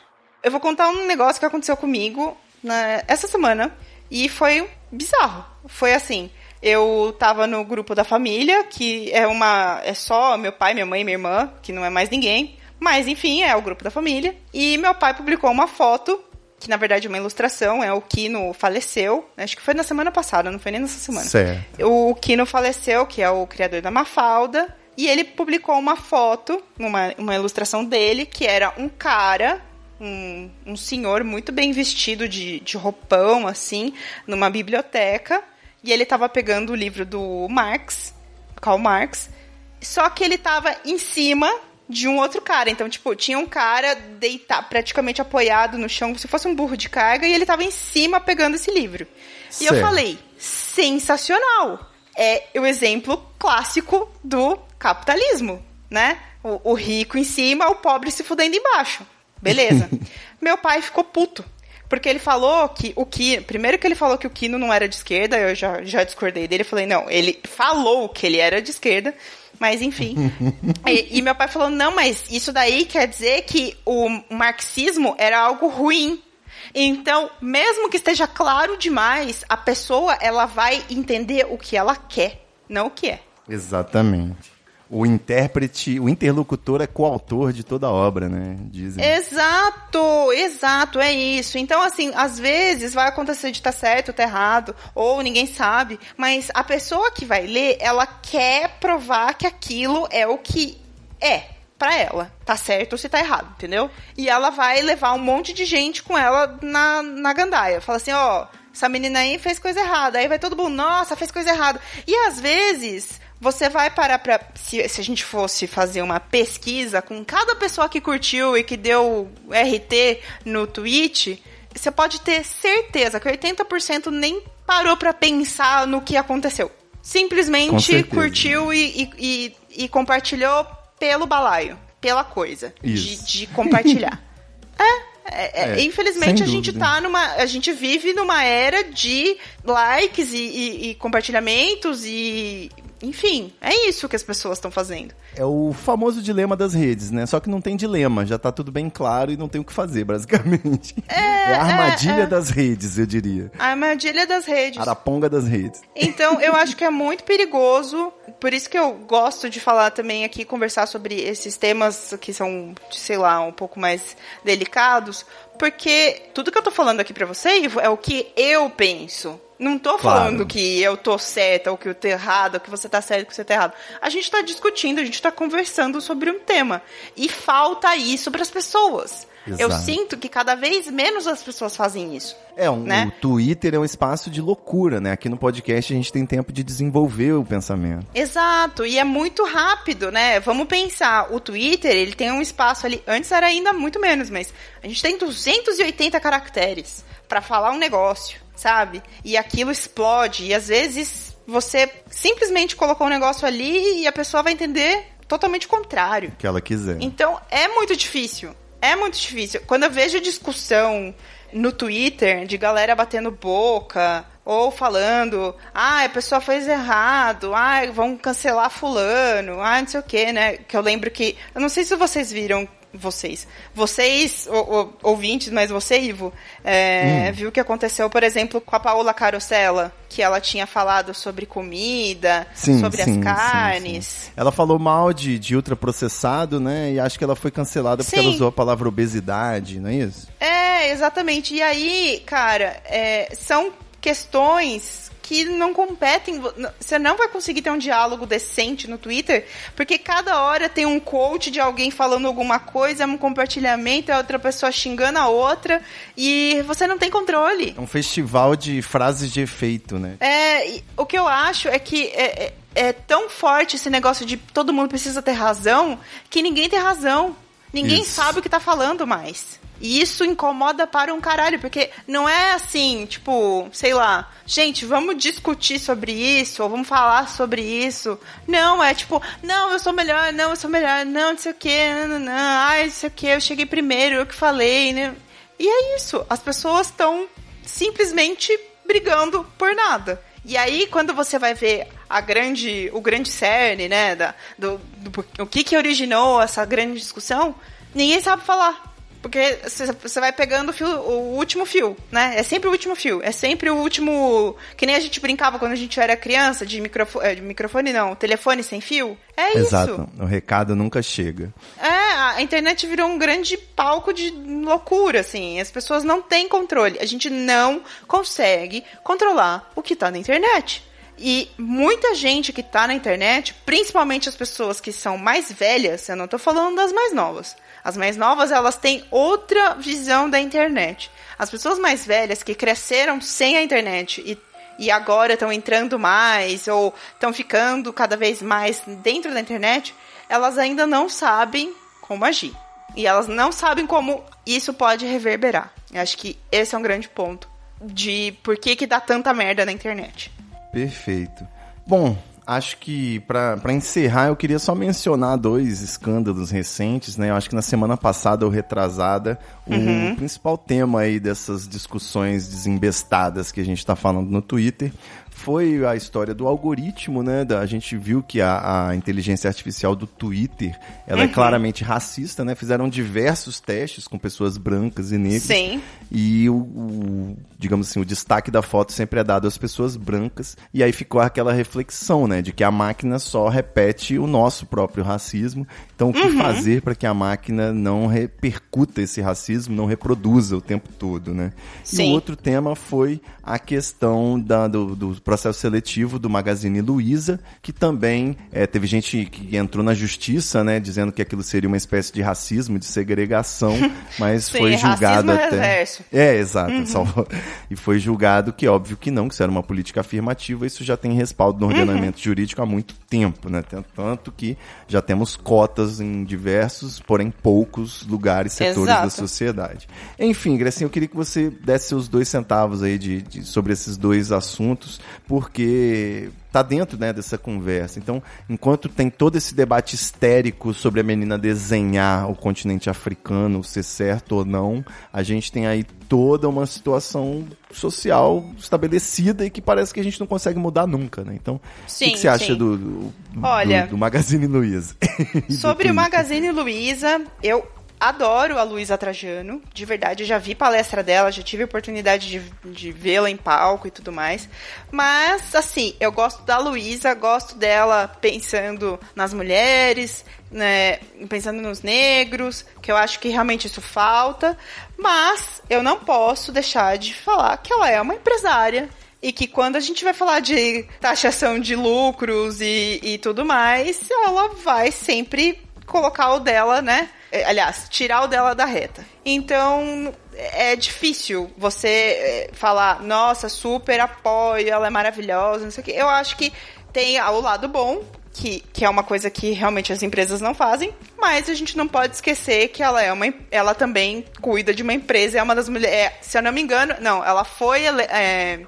Speaker 4: Eu vou contar um negócio que aconteceu comigo na- essa semana e foi bizarro. Foi assim, eu tava no grupo da família, que é uma é só meu pai, minha mãe e minha irmã, que não é mais ninguém, mas enfim, é o grupo da família. E meu pai publicou uma foto que na verdade é uma ilustração, é o Kino faleceu, acho que foi na semana passada, não foi nem nessa semana.
Speaker 3: Certo.
Speaker 4: O Kino faleceu, que é o criador da Mafalda, e ele publicou uma foto, uma, uma ilustração dele, que era um cara, um, um senhor muito bem vestido de, de roupão, assim, numa biblioteca, e ele tava pegando o livro do Marx, Karl Marx, só que ele tava em cima de um outro cara. Então, tipo, tinha um cara deitado, praticamente apoiado no chão, como se fosse um burro de carga, e ele tava em cima pegando esse livro. E eu falei, sensacional! É o exemplo clássico do capitalismo, né? O, o rico em cima, o pobre se fudendo embaixo. Beleza. Meu pai ficou puto. Porque ele falou que o Kino. Primeiro que ele falou que o Kino não era de esquerda, eu já, já discordei dele. Eu falei, não, ele falou que ele era de esquerda, mas enfim. e, e meu pai falou, não, mas isso daí quer dizer que o marxismo era algo ruim. Então, mesmo que esteja claro demais, a pessoa ela vai entender o que ela quer, não o que é.
Speaker 3: Exatamente. O intérprete, o interlocutor é coautor de toda a obra, né? Dizem.
Speaker 4: Exato, exato, é isso. Então, assim, às vezes vai acontecer de estar certo ou tá errado, ou ninguém sabe, mas a pessoa que vai ler, ela quer provar que aquilo é o que é pra ela, tá certo ou se tá errado, entendeu? E ela vai levar um monte de gente com ela na, na gandaia. Fala assim, ó, essa menina aí fez coisa errada. Aí vai todo mundo, nossa, fez coisa errada. E às vezes, você vai parar pra. Se, se a gente fosse fazer uma pesquisa com cada pessoa que curtiu e que deu RT no tweet, você pode ter certeza que 80% nem parou pra pensar no que aconteceu. Simplesmente curtiu e, e, e, e compartilhou pelo balaio, pela coisa de,
Speaker 3: Isso.
Speaker 4: de compartilhar. é. É, é,
Speaker 3: É,
Speaker 4: infelizmente a gente
Speaker 3: dúvida.
Speaker 4: tá numa. A gente vive numa era de likes e, e- e compartilhamentos e enfim, é isso que as pessoas estão fazendo.
Speaker 3: É o famoso dilema das redes, né? Só que não tem dilema, já tá tudo bem claro e não tem o que fazer, basicamente. É, é a armadilha é, é. das redes, eu diria.
Speaker 4: A armadilha das redes.
Speaker 3: Araponga das redes.
Speaker 4: Então, eu acho que é muito perigoso, por isso que eu gosto de falar também aqui, conversar sobre esses temas que são, sei lá, um pouco mais delicados, porque tudo que eu tô falando aqui pra você, Ivo, é o que eu penso. Não tô falando claro. que eu tô certa ou que eu tô errada, ou que você tá certo ou que você tá errado. A gente tá discutindo, a gente tá conversando sobre um tema. E falta isso para as pessoas. Exato. Eu sinto que cada vez menos as pessoas fazem isso.
Speaker 3: É, um, né? o Twitter é um espaço de loucura, né? Aqui no podcast a gente tem tempo de desenvolver o pensamento.
Speaker 4: Exato, e é muito rápido, né? Vamos pensar, o Twitter, ele tem um espaço ali, antes era ainda muito menos, mas a gente tem 280 caracteres para falar um negócio sabe? E aquilo explode. E às vezes você simplesmente colocou um negócio ali e a pessoa vai entender totalmente o contrário.
Speaker 3: O que ela quiser.
Speaker 4: Então é muito difícil. É muito difícil. Quando eu vejo discussão no Twitter de galera batendo boca ou falando, ah, a pessoa fez errado, ah, vão cancelar fulano, ah, não sei o que, né? Que eu lembro que, eu não sei se vocês viram vocês. Vocês, ouvintes, mas você, Ivo, é, hum. viu o que aconteceu, por exemplo, com a Paola Carosella, que ela tinha falado sobre comida, sim, sobre sim, as carnes. Sim,
Speaker 3: ela falou mal de, de ultraprocessado, né? E acho que ela foi cancelada porque ela usou a palavra obesidade, não é isso?
Speaker 4: É, exatamente. E aí, cara, é, são questões que não competem. Você não vai conseguir ter um diálogo decente no Twitter, porque cada hora tem um quote de alguém falando alguma coisa, um compartilhamento, a outra pessoa xingando a outra, e você não tem controle.
Speaker 3: É um festival de frases de efeito, né?
Speaker 4: É, o que eu acho é que é, é, é tão forte esse negócio de todo mundo precisa ter razão, que ninguém tem razão. Ninguém Isso. sabe o que tá falando mais. E isso incomoda para um caralho, porque não é assim, tipo, sei lá, gente, vamos discutir sobre isso, ou vamos falar sobre isso. Não, é tipo, não, eu sou melhor, não, eu sou melhor, não, não sei o que, não, não, não, ai, não sei o que, eu cheguei primeiro, eu que falei, né? E é isso, as pessoas estão simplesmente brigando por nada. E aí, quando você vai ver a grande, o grande cerne, né, da, do, do, o que que originou essa grande discussão, ninguém sabe falar. Porque você vai pegando o, fio, o último fio, né? É sempre o último fio. É sempre o último. Que nem a gente brincava quando a gente era criança, de microfone. É, de microfone não, telefone sem fio. É
Speaker 3: Exato.
Speaker 4: isso.
Speaker 3: O recado nunca chega.
Speaker 4: É, a internet virou um grande palco de loucura, assim. As pessoas não têm controle. A gente não consegue controlar o que tá na internet. E muita gente que tá na internet, principalmente as pessoas que são mais velhas, eu não tô falando das mais novas as mais novas, elas têm outra visão da internet. As pessoas mais velhas que cresceram sem a internet e, e agora estão entrando mais ou estão ficando cada vez mais dentro da internet, elas ainda não sabem como agir. E elas não sabem como isso pode reverberar. Eu acho que esse é um grande ponto de por que, que dá tanta merda na internet.
Speaker 3: Perfeito. Bom, acho que para encerrar eu queria só mencionar dois escândalos recentes, né? Eu acho que na semana passada ou retrasada, uhum. o principal tema aí dessas discussões desembestadas que a gente está falando no Twitter foi a história do algoritmo, né? Da, a gente viu que a, a inteligência artificial do Twitter, ela é uhum. é claramente racista, né? Fizeram diversos testes com pessoas brancas e negras.
Speaker 4: Sim.
Speaker 3: E o, o, digamos assim, o destaque da foto sempre é dado às pessoas brancas. E aí ficou aquela reflexão, né? De que a máquina só repete o nosso próprio racismo. Então, o que uhum. fazer para que a máquina não repercuta esse racismo, não reproduza o tempo todo, né? Sim. E o outro tema foi a questão da, do, do processo seletivo do Magazine Luiza, que também é, teve gente que entrou na justiça, né, dizendo que aquilo seria uma espécie de racismo, de segregação, mas Sim, foi julgado até.
Speaker 4: Reverso.
Speaker 3: É, exato. Uhum. E foi julgado que, óbvio que não, que isso era uma política afirmativa, isso já tem respaldo no ordenamento uhum. jurídico há muito tempo, né? Tanto que já temos cotas em diversos, porém poucos lugares, setores exato. da sociedade. Enfim, Grecinha, eu queria que você desse seus dois centavos aí de, de sobre esses dois assuntos porque tá dentro né, dessa conversa. Então, enquanto tem todo esse debate histérico sobre a menina desenhar o continente africano, ser certo ou não, a gente tem aí toda uma situação social estabelecida e que parece que a gente não consegue mudar nunca, né? Então, o que, que, você acha do, do,
Speaker 4: Olha,
Speaker 3: do, do Magazine Luiza?
Speaker 4: sobre o Magazine Luiza, eu adoro a Luísa Trajano, de verdade, já vi palestra dela, já tive oportunidade de, de vê-la em palco e tudo mais. Mas, assim, eu gosto da Luísa, gosto dela pensando nas mulheres, né, pensando nos negros, que eu acho que realmente isso falta. Mas eu não posso deixar de falar que ela é uma empresária e que quando a gente vai falar de taxação de lucros e, e tudo mais, ela vai sempre colocar o dela, né? Aliás, tirar o dela da reta. Então, é difícil você falar, nossa, super apoio, ela é maravilhosa, não sei o quê. Eu acho que tem o lado bom, que, que é uma coisa que realmente as empresas não fazem, mas a gente não pode esquecer que ela é uma ela também cuida de uma empresa, é uma das mulheres, é, se eu não me engano, não, ela foi é,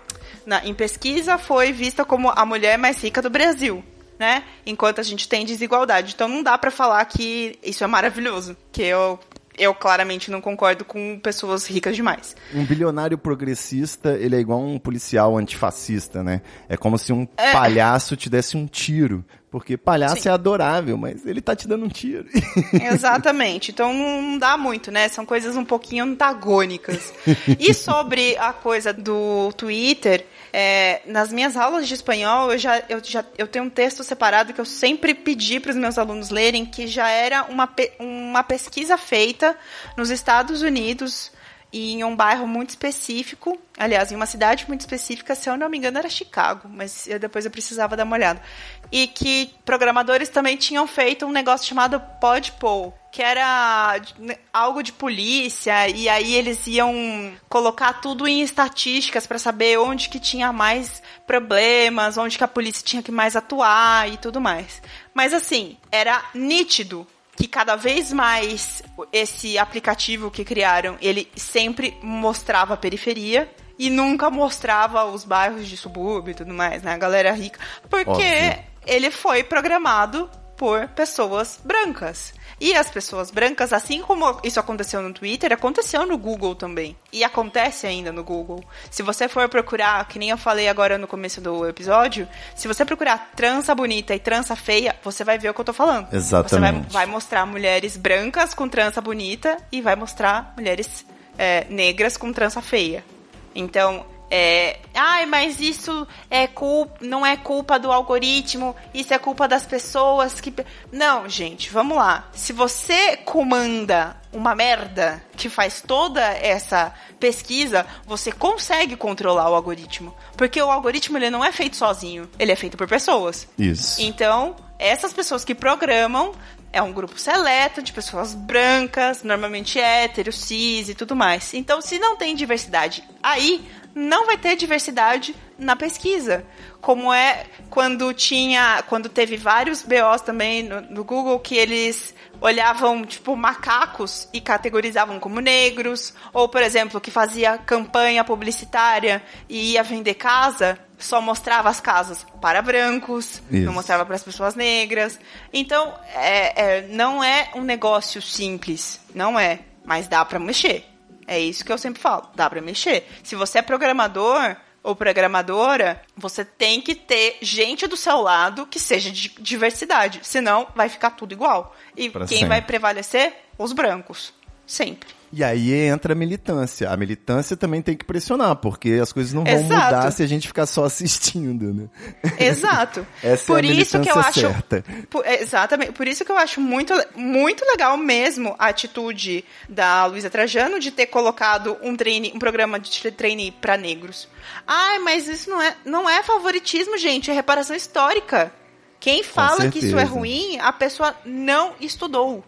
Speaker 4: na, em pesquisa foi vista como a mulher mais rica do Brasil né? Enquanto a gente tem desigualdade. Então não dá para falar que isso é maravilhoso, que eu eu claramente não concordo com pessoas ricas demais.
Speaker 3: Um bilionário progressista, ele é igual um policial antifascista, né? É como se um é. palhaço te desse um tiro. Porque palhaço Sim. é adorável, mas ele tá te dando um tiro.
Speaker 4: Exatamente. Então não dá muito, né? São coisas um pouquinho antagônicas. E sobre a coisa do Twitter, é, nas minhas aulas de espanhol, eu já, eu já eu tenho um texto separado que eu sempre pedi para os meus alunos lerem, que já era uma, uma pesquisa feita nos Estados Unidos em um bairro muito específico, aliás, em uma cidade muito específica, se eu não me engano era Chicago, mas eu, depois eu precisava dar uma olhada. E que programadores também tinham feito um negócio chamado Podpol, que era algo de polícia, e aí eles iam colocar tudo em estatísticas para saber onde que tinha mais problemas, onde que a polícia tinha que mais atuar e tudo mais. Mas assim, era nítido que cada vez mais esse aplicativo que criaram, ele sempre mostrava a periferia e nunca mostrava os bairros de subúrbio e tudo mais, né? A galera rica. Porque Óbvio. ele foi programado por pessoas brancas. E as pessoas brancas, assim como isso aconteceu no Twitter, aconteceu no Google também. E acontece ainda no Google. Se você for procurar, que nem eu falei agora no começo do episódio, se você procurar trança bonita e trança feia, você vai ver o que eu tô falando.
Speaker 3: Exatamente.
Speaker 4: Você vai, vai mostrar mulheres brancas com trança bonita e vai mostrar mulheres é, negras com trança feia. Então, é, ai, mas isso é culpa, não é culpa do algoritmo, isso é culpa das pessoas que. Não, gente, vamos lá. Se você comanda uma merda que faz toda essa pesquisa, você consegue controlar o algoritmo. Porque o algoritmo ele não é feito sozinho, ele é feito por pessoas.
Speaker 3: Isso.
Speaker 4: Então, essas pessoas que programam é um grupo seleto de pessoas brancas, normalmente héteros, cis e tudo mais. Então, se não tem diversidade aí, não vai ter diversidade na pesquisa. Como é quando tinha, quando teve vários BOs também no, no Google que eles olhavam, tipo, macacos e categorizavam como negros, ou, por exemplo, que fazia campanha publicitária e ia vender casa, só mostrava as casas para brancos, Isso. não mostrava para as pessoas negras. Então, é, é, não é um negócio simples, não é, mas dá para mexer. É isso que eu sempre falo, dá para mexer. Se você é programador ou programadora, você tem que ter gente do seu lado que seja de diversidade, senão vai ficar tudo igual. E pra quem sempre. vai prevalecer? Os brancos, sempre.
Speaker 3: E aí entra a militância. A militância também tem que pressionar, porque as coisas não vão Exato. mudar se a gente ficar só assistindo, né?
Speaker 4: Exato.
Speaker 3: Essa por é a isso que eu acho certa.
Speaker 4: Por, exatamente. Por isso que eu acho muito, muito legal mesmo a atitude da Luísa Trajano de ter colocado um treine, um programa de treine para negros. Ai, mas isso não é, não é favoritismo, gente, é reparação histórica. Quem fala que isso é ruim, a pessoa não estudou.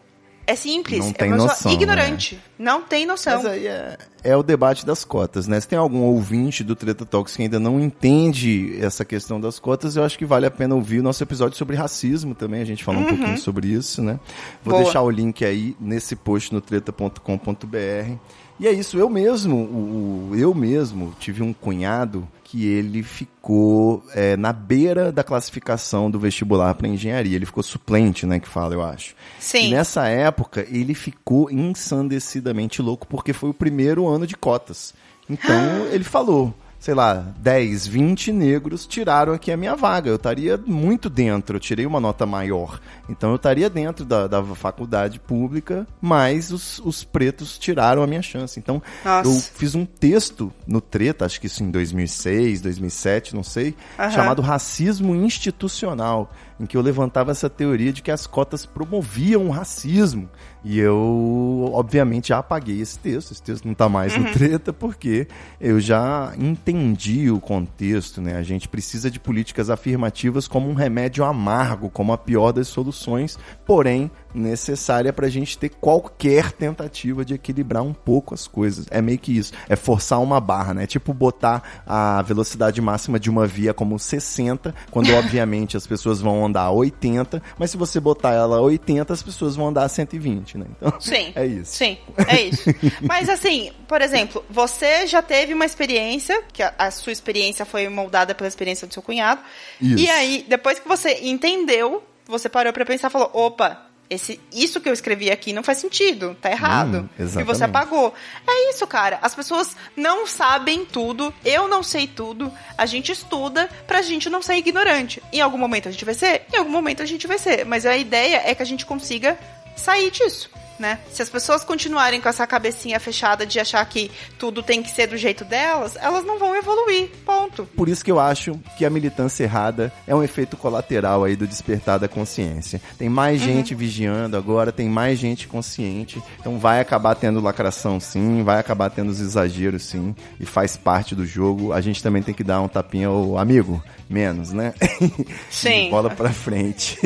Speaker 4: É simples.
Speaker 3: Não tem
Speaker 4: é uma
Speaker 3: noção,
Speaker 4: ignorante. Né? Não tem noção.
Speaker 3: Mas aí é, é o debate das cotas, né? Se tem algum ouvinte do Treta Talks que ainda não entende essa questão das cotas, eu acho que vale a pena ouvir o nosso episódio sobre racismo também, a gente falou um pouquinho sobre isso, né? Vou
Speaker 4: Boa.
Speaker 3: deixar o link aí nesse post no treta.com.br. E é isso, eu mesmo, o, o- eu mesmo tive um cunhado que ele ficou é, na beira da classificação do vestibular para engenharia. Ele ficou suplente, né, que fala, eu acho.
Speaker 4: Sim.
Speaker 3: E nessa época, ele ficou ensandecidamente louco porque foi o primeiro ano de cotas. Então, ele falou, sei lá, 10, 20 negros tiraram aqui a minha vaga. Eu estaria muito dentro, eu tirei uma nota maior. Então, eu estaria dentro da, da faculdade pública, mas os, os pretos tiraram a minha chance. Então,
Speaker 4: Nossa.
Speaker 3: eu fiz um texto no Treta, acho que isso em 2006, 2007, não sei,
Speaker 4: Aham.
Speaker 3: chamado Racismo Institucional, em que eu levantava essa teoria de que as cotas promoviam o racismo. E eu, obviamente, já apaguei esse texto. Esse texto não tá mais
Speaker 4: Uhum.
Speaker 3: no treta, porque eu já entendi o contexto, né? A gente precisa de políticas afirmativas como um remédio amargo, como a pior das soluções, porém necessária para a gente ter qualquer tentativa de equilibrar um pouco as coisas. É meio que isso. É forçar uma barra, né? Tipo botar a velocidade máxima de uma via como 60, quando obviamente as pessoas vão andar a 80, mas se você botar ela a 80, as pessoas vão andar a 120, né? Então,
Speaker 4: Sim.
Speaker 3: é isso.
Speaker 4: Sim, é isso. Mas assim, por exemplo, você já teve uma experiência, que a, a sua experiência foi moldada pela experiência do seu cunhado.
Speaker 3: Isso.
Speaker 4: E aí, depois que você entendeu, você parou pra pensar e falou: opa. Esse, isso que eu escrevi aqui não faz sentido, tá errado.
Speaker 3: Hum,
Speaker 4: e você apagou. É isso, cara. As pessoas não sabem tudo, eu não sei tudo. A gente estuda pra gente não ser ignorante. Em algum momento a gente vai ser, em algum momento a gente vai ser. Mas a ideia é que a gente consiga sair disso. Né? Se as pessoas continuarem com essa cabecinha fechada de achar que tudo tem que ser do jeito delas, elas não vão evoluir. Ponto.
Speaker 3: Por isso que eu acho que a militância errada é um efeito colateral aí do despertar da consciência. Tem mais gente vigiando agora, tem mais gente consciente, então vai acabar tendo lacração sim, vai acabar tendo os exageros sim, e faz parte do jogo. A gente também tem que dar um tapinha ao amigo, menos, né?
Speaker 4: Sim.
Speaker 3: Bola pra frente.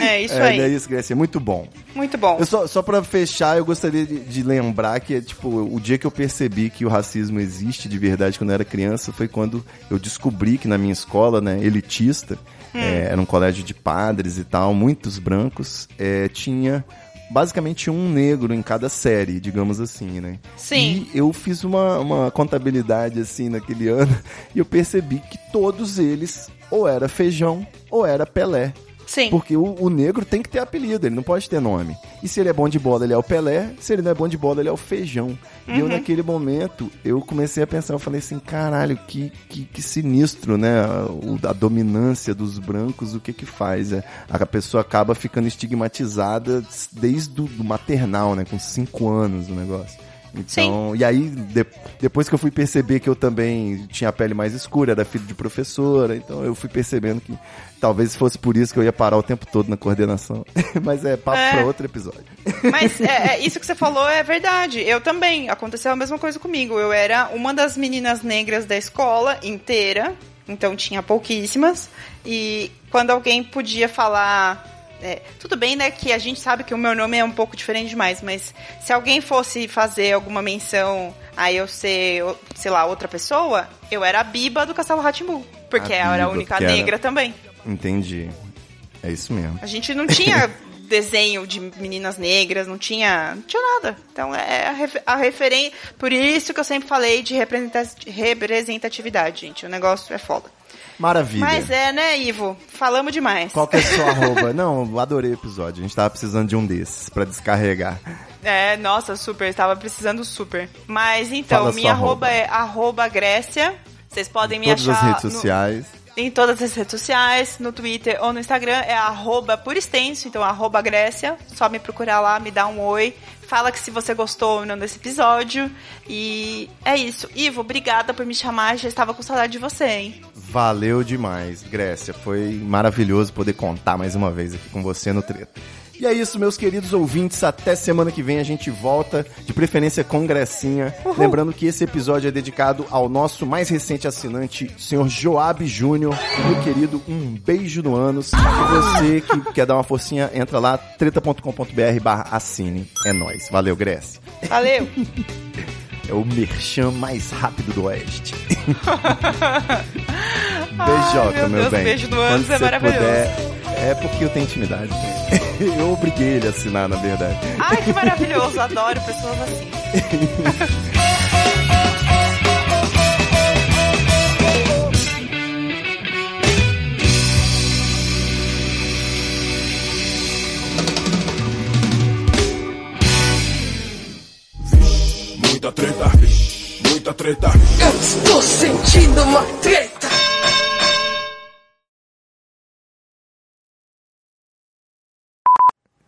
Speaker 4: É isso
Speaker 3: é,
Speaker 4: aí.
Speaker 3: É isso, Grécia. Muito bom.
Speaker 4: Muito bom.
Speaker 3: Eu só, só pra fechar, eu gostaria de, de lembrar que, tipo, o dia que eu percebi que o racismo existe de verdade quando eu era criança foi quando eu descobri que na minha escola, né, elitista, é, era um colégio de padres e tal, muitos brancos, é, tinha basicamente um negro em cada série, digamos assim, né?
Speaker 4: Sim.
Speaker 3: E eu fiz uma, uma contabilidade, assim, naquele ano, e eu percebi que todos eles ou era feijão ou era Pelé.
Speaker 4: Sim.
Speaker 3: Porque o, o negro tem que ter apelido, ele não pode ter nome. E se ele é bom de bola, ele é o Pelé. Se ele não é bom de bola, ele é o Feijão. E
Speaker 4: Uhum.
Speaker 3: eu, naquele momento, eu comecei a pensar, eu falei assim, caralho, que, que, que sinistro, né? O- a dominância dos brancos, o que que faz? É, a pessoa acaba ficando estigmatizada desde o maternal, né? Com cinco anos o negócio. Então, e aí, de- depois que eu fui perceber que eu também tinha a pele mais escura, era filho de professora, então eu fui percebendo que talvez fosse por isso que eu ia parar o tempo todo na coordenação. Mas é papo
Speaker 4: É.
Speaker 3: pra outro episódio.
Speaker 4: Mas é, é, isso que você falou é verdade. Eu também. Aconteceu a mesma coisa comigo. Eu era uma das meninas negras da escola inteira. Então tinha pouquíssimas. E quando alguém podia falar. É, tudo bem, né? Que a gente sabe que o meu nome é um pouco diferente demais, mas se alguém fosse fazer alguma menção a eu ser, sei lá, outra pessoa, eu era a Biba do Castelo Ratimbu. Porque
Speaker 3: A
Speaker 4: eu era a única
Speaker 3: era-
Speaker 4: negra também.
Speaker 3: Entendi. É isso mesmo.
Speaker 4: A gente não tinha desenho de meninas negras, não tinha, não tinha nada. Então é a, refer a referência. Por isso que eu sempre falei de representa- representatividade, gente. O negócio é foda.
Speaker 3: Maravilha.
Speaker 4: Mas é, né, Ivo? Falamos demais.
Speaker 3: Qual que é a sua arroba? Não, adorei o episódio. A gente tava precisando de um desses pra descarregar.
Speaker 4: É, nossa, super. Tava precisando super. Mas então,
Speaker 3: Fala
Speaker 4: minha arroba
Speaker 3: arroba.
Speaker 4: é arroba Grécia. Vocês podem me
Speaker 3: Todas
Speaker 4: achar
Speaker 3: as redes
Speaker 4: no-
Speaker 3: sociais.
Speaker 4: Em todas as redes sociais, no Twitter ou no Instagram, é arroba por extenso, então arroba Grécia. Só me procurar lá, me dá um oi. Fala que se você gostou ou não desse episódio. E é isso. Ivo, obrigada por me chamar. Já estava com saudade de você, hein?
Speaker 3: Valeu demais, Grécia. Foi maravilhoso poder contar mais uma vez aqui com você no Treta. E é isso, meus queridos ouvintes. Até semana que vem a gente volta, de preferência com Grecinha. Lembrando que esse episódio é dedicado ao nosso mais recente assinante, senhor Joab Júnior. Meu querido, um beijo no ânus. E você que quer dar uma forcinha, entra lá, treta.com.br barra assine. É nóis. Valeu, Grécia.
Speaker 4: Valeu!
Speaker 3: É o merchan mais rápido do Oeste. Beijoca,
Speaker 4: meu
Speaker 3: meu,
Speaker 4: Deus,
Speaker 3: bem.
Speaker 4: beijo do
Speaker 3: Quando
Speaker 4: é
Speaker 3: você
Speaker 4: maravilhoso.
Speaker 3: puder, é porque eu tenho intimidade. né? Eu obriguei ele a assinar, na verdade.
Speaker 4: Ai, que maravilhoso. Adoro pessoas assim.
Speaker 1: Muita treta, muita treta.
Speaker 2: Eu estou sentindo uma treta.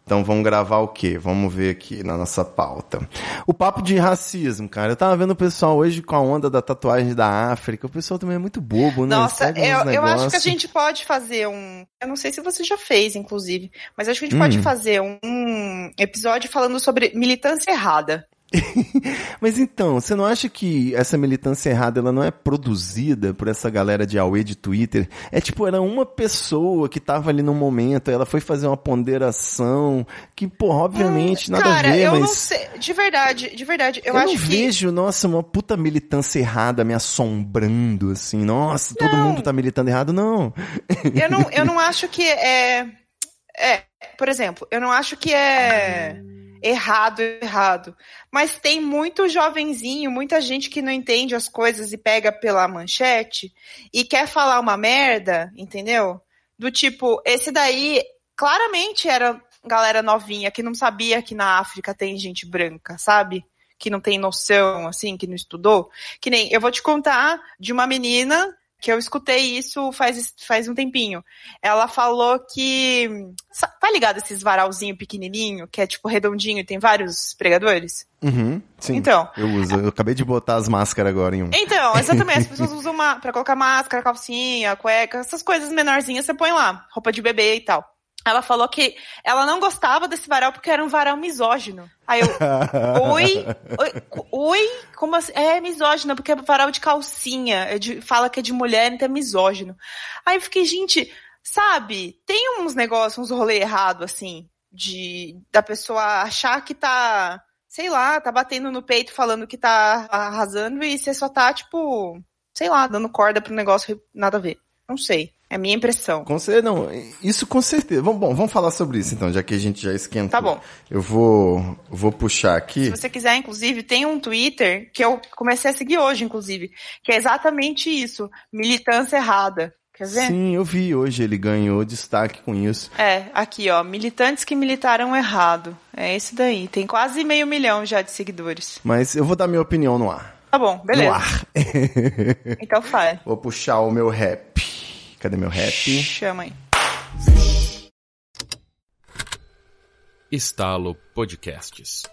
Speaker 3: Então vamos gravar o quê? Vamos ver aqui na nossa pauta. O papo de racismo, cara. Eu tava vendo o pessoal hoje com a onda da tatuagem da África. O pessoal também é muito bobo, né?
Speaker 4: Nossa,
Speaker 3: Segue uns
Speaker 4: eu, eu acho que a gente pode fazer um. Eu não sei se você já fez, inclusive, mas acho que a gente
Speaker 3: Hum.
Speaker 4: pode fazer um episódio falando sobre militância errada.
Speaker 3: Mas então, você não acha que essa militância errada ela não é produzida por essa galera de Aue de Twitter? É tipo, era uma pessoa que tava ali no momento, ela foi fazer uma ponderação, que, pô, obviamente, nada
Speaker 4: Cara,
Speaker 3: a ver,
Speaker 4: eu
Speaker 3: mas.
Speaker 4: não sei. De verdade, de verdade, eu,
Speaker 3: Eu,
Speaker 4: acho
Speaker 3: não
Speaker 4: que.
Speaker 3: vejo, nossa, uma puta militância errada me assombrando, assim, nossa, todo
Speaker 4: Não.
Speaker 3: mundo tá militando errado, não.
Speaker 4: Eu não, eu não acho que é. É, por exemplo, eu não acho que é errado, errado. Mas tem muito jovenzinho, muita gente que não entende as coisas e pega pela manchete e quer falar uma merda, entendeu? Do tipo, esse daí claramente era galera novinha que não sabia que na África tem gente branca, sabe? Que não tem noção, assim, que não estudou. Que nem, eu vou te contar de uma menina que eu escutei isso faz, faz um tempinho. Ela falou que. Tá ligado esses varalzinho pequenininho, que é tipo redondinho e tem vários pregadores?
Speaker 3: Uhum, sim.
Speaker 4: Então.
Speaker 3: Eu uso, eu acabei de botar as máscaras agora em um.
Speaker 4: Então, exatamente. As pessoas usam uma, pra colocar máscara, calcinha, cueca, essas coisas menorzinhas você põe lá. Roupa de bebê e tal. Ela falou que ela não gostava desse varal porque era um varal misógino. Aí eu, oi? Oi? Oi? Como assim? É misógino, porque é varal de calcinha. É de- fala que é de mulher, então é misógino. Aí eu fiquei, gente, sabe, tem uns negócios, uns rolê errado, assim, de da pessoa achar que tá, sei lá, tá batendo no peito falando que tá arrasando e você só tá, tipo, sei lá, dando corda pro negócio nada a ver. Não sei. É a minha impressão.
Speaker 3: Com certeza, não, isso com certeza. Vamos, bom, vamos falar sobre isso então, já que a gente já esquentou.
Speaker 4: Tá bom.
Speaker 3: Eu vou, vou puxar aqui.
Speaker 4: Se você quiser, inclusive, tem um Twitter que eu comecei a seguir hoje, inclusive, que é exatamente isso, militância errada. Quer ver?
Speaker 3: Sim, eu vi hoje, ele ganhou destaque com isso.
Speaker 4: É, aqui, ó, militantes que militaram errado. É esse daí. Tem quase meio milhão já de seguidores.
Speaker 3: Mas eu vou dar minha opinião no ar.
Speaker 4: Tá bom,
Speaker 3: No
Speaker 4: beleza.
Speaker 3: ar.
Speaker 4: Então faz.
Speaker 3: vou puxar o meu rap. Cadê meu rap?
Speaker 4: Chama aí.
Speaker 5: Estalo Podcasts.